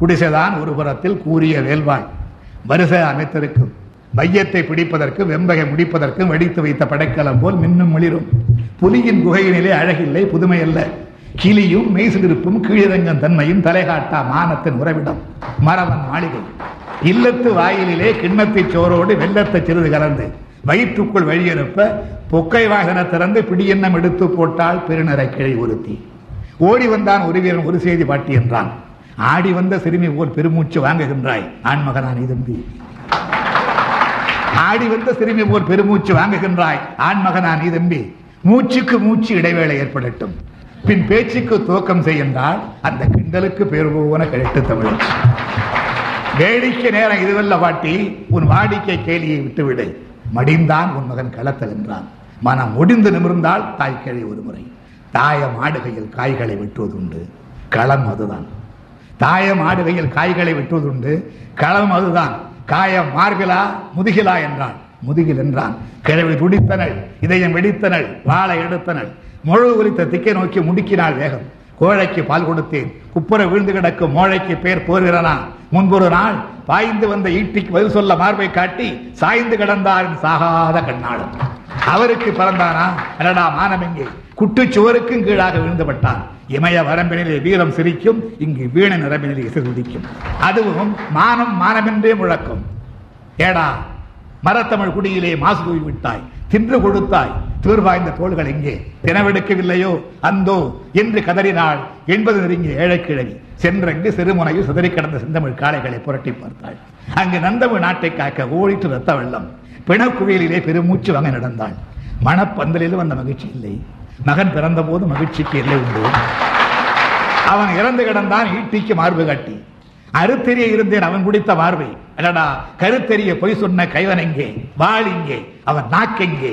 குடிசைதான் ஒரு புறத்தில் கூறிய வேல்வாய். வரிசை அமைத்திருக்கும் மையத்தை பிடிப்பதற்கு வெம்பகை முடிப்பதற்கும் வெடித்து வைத்த படைக்கலம் போல் மின்னும் ஒளிரும் புலியின் குகையினிலே அழகில்லை புதுமை அல்ல கிளியும் மெய்சிலிருப்பும் கீழிறங்கும் தன்மையும் தலைகாட்டா மானத்தின் உறவிடம். மரவன் மாளிகை. இல்லத்து வாயிலிலே கிண்ணத்தை சோரோடு வெள்ளத்தை சிறிது கலந்து. வயிற்றுக்குள் வழியனுப்ப பொக்கை வாகன திறந்து பிடியெண்ணம் எடுத்து போட்டால் பெருநரை கிளை ஒருத்தி. ஓடி வந்தான் ஒரு வீரன் ஒரு செய்தி பாட்டி என்றான். ஆடி வந்த சிறுமி போல் பெருமூச்சு வாங்குகின்றாய். ஆண்மகனான் இதம்பி. ஆடி வந்த சிறுமி போல் பெருமூச்சு வாங்குகின்றாய். ஆண்மகனா நீ தம்பி மூச்சுக்கு மூச்சு இடைவேளை ஏற்படட்டும். பின் பேச்சுக்கு துவக்கம் செய்கின்றால் அந்த கிண்டலுக்கு பேர் போன கழிட்டு தமிழ் வேடிக்கை நேரம் இதுவல்ல பாட்டி உன் வாடிக்கை கேலியை விட்டுவிடு. மடிந்தான் உன் மகன் களத்தல் என்றான். மனம் முடிந்து நிமிர்ந்தால் தாய் கிளை ஒரு முறை தாய மாடுகையில் காய்களை வெட்டுவதுண்டு. களம் அதுதான். தாயம் மாடுகையில் காய்களை வெட்டுவதுண்டு. களம் அதுதான். காயம் மார்பிலா முதுகிலா என்றான். முதுகில் என்றான். கிழவி துடித்தனள் இதயம் வெடித்தனள் வாழை எடுத்தனள். முழு குறித்த திக்கை நோக்கி முடுக்கினாள் வேகம். கோழைக்கு பால் கொடுத்தேன். குப்புற விழுந்து கிடக்கும் மோழைக்கு பேர் போர்கிறனா. முன்பொரு நாள் பாய்ந்து வந்த ஈட்டிக்கு பதில் சொல்ல மார்பை காட்டி சாய்ந்து கிடந்தாரின் சாகாத கண்ணாளன் அவருக்கு பிறந்தானா? அடடா மானமெங்கே குட்டுச்சுவருக்கும் கீழாக விழுந்துபட்டான் இமய வரம்பினிலே வீரம் சிரிக்கும் இங்கு வீண நிரம்பினிலே சிறுதிக்கும் அதுவும் மானம் மானமென்றே முழக்கம். ஏடா மரத்தமிழ் குடியிலே மாசு தூவி விட்டாய் தின்று கொடுத்தாய். தீர்வாய்ந்த தோள்கள் எங்கே? தினவெடுக்கவில்லையோ அந்தோ என்று கதறினாள். என்பது நெருங்கிய ஏழைக்கிழவி சென்றங்கு சிறுமுனையில் சிதறி கிடந்த செந்தமிழ் காளைகளை புரட்டி பார்த்தாள். அங்கு நந்தமிழ் நாட்டை காக்க ஓடிட்டு ரத்த வெள்ளம். பிணக்குவியலிலே பெருமூச்சு வாங்க நடந்தாள். மணப்பந்தலிலும் அந்த மகிழ்ச்சி இல்லை. மகன் பிறந்த போது மகிழ்ச்சிக்கு இல்லை உண்டு. அவன் இறந்து கிடந்தான் ஈட்டிக்கு மார்பு காட்டி. அருத்தெரிய இருந்தேன் அவன் குடித்த மார்பை அடடா கருத்தெரிய பொய் சொன்ன கைவன் எங்கே? வாள் இங்கே. அவன் நாக்கெங்கே?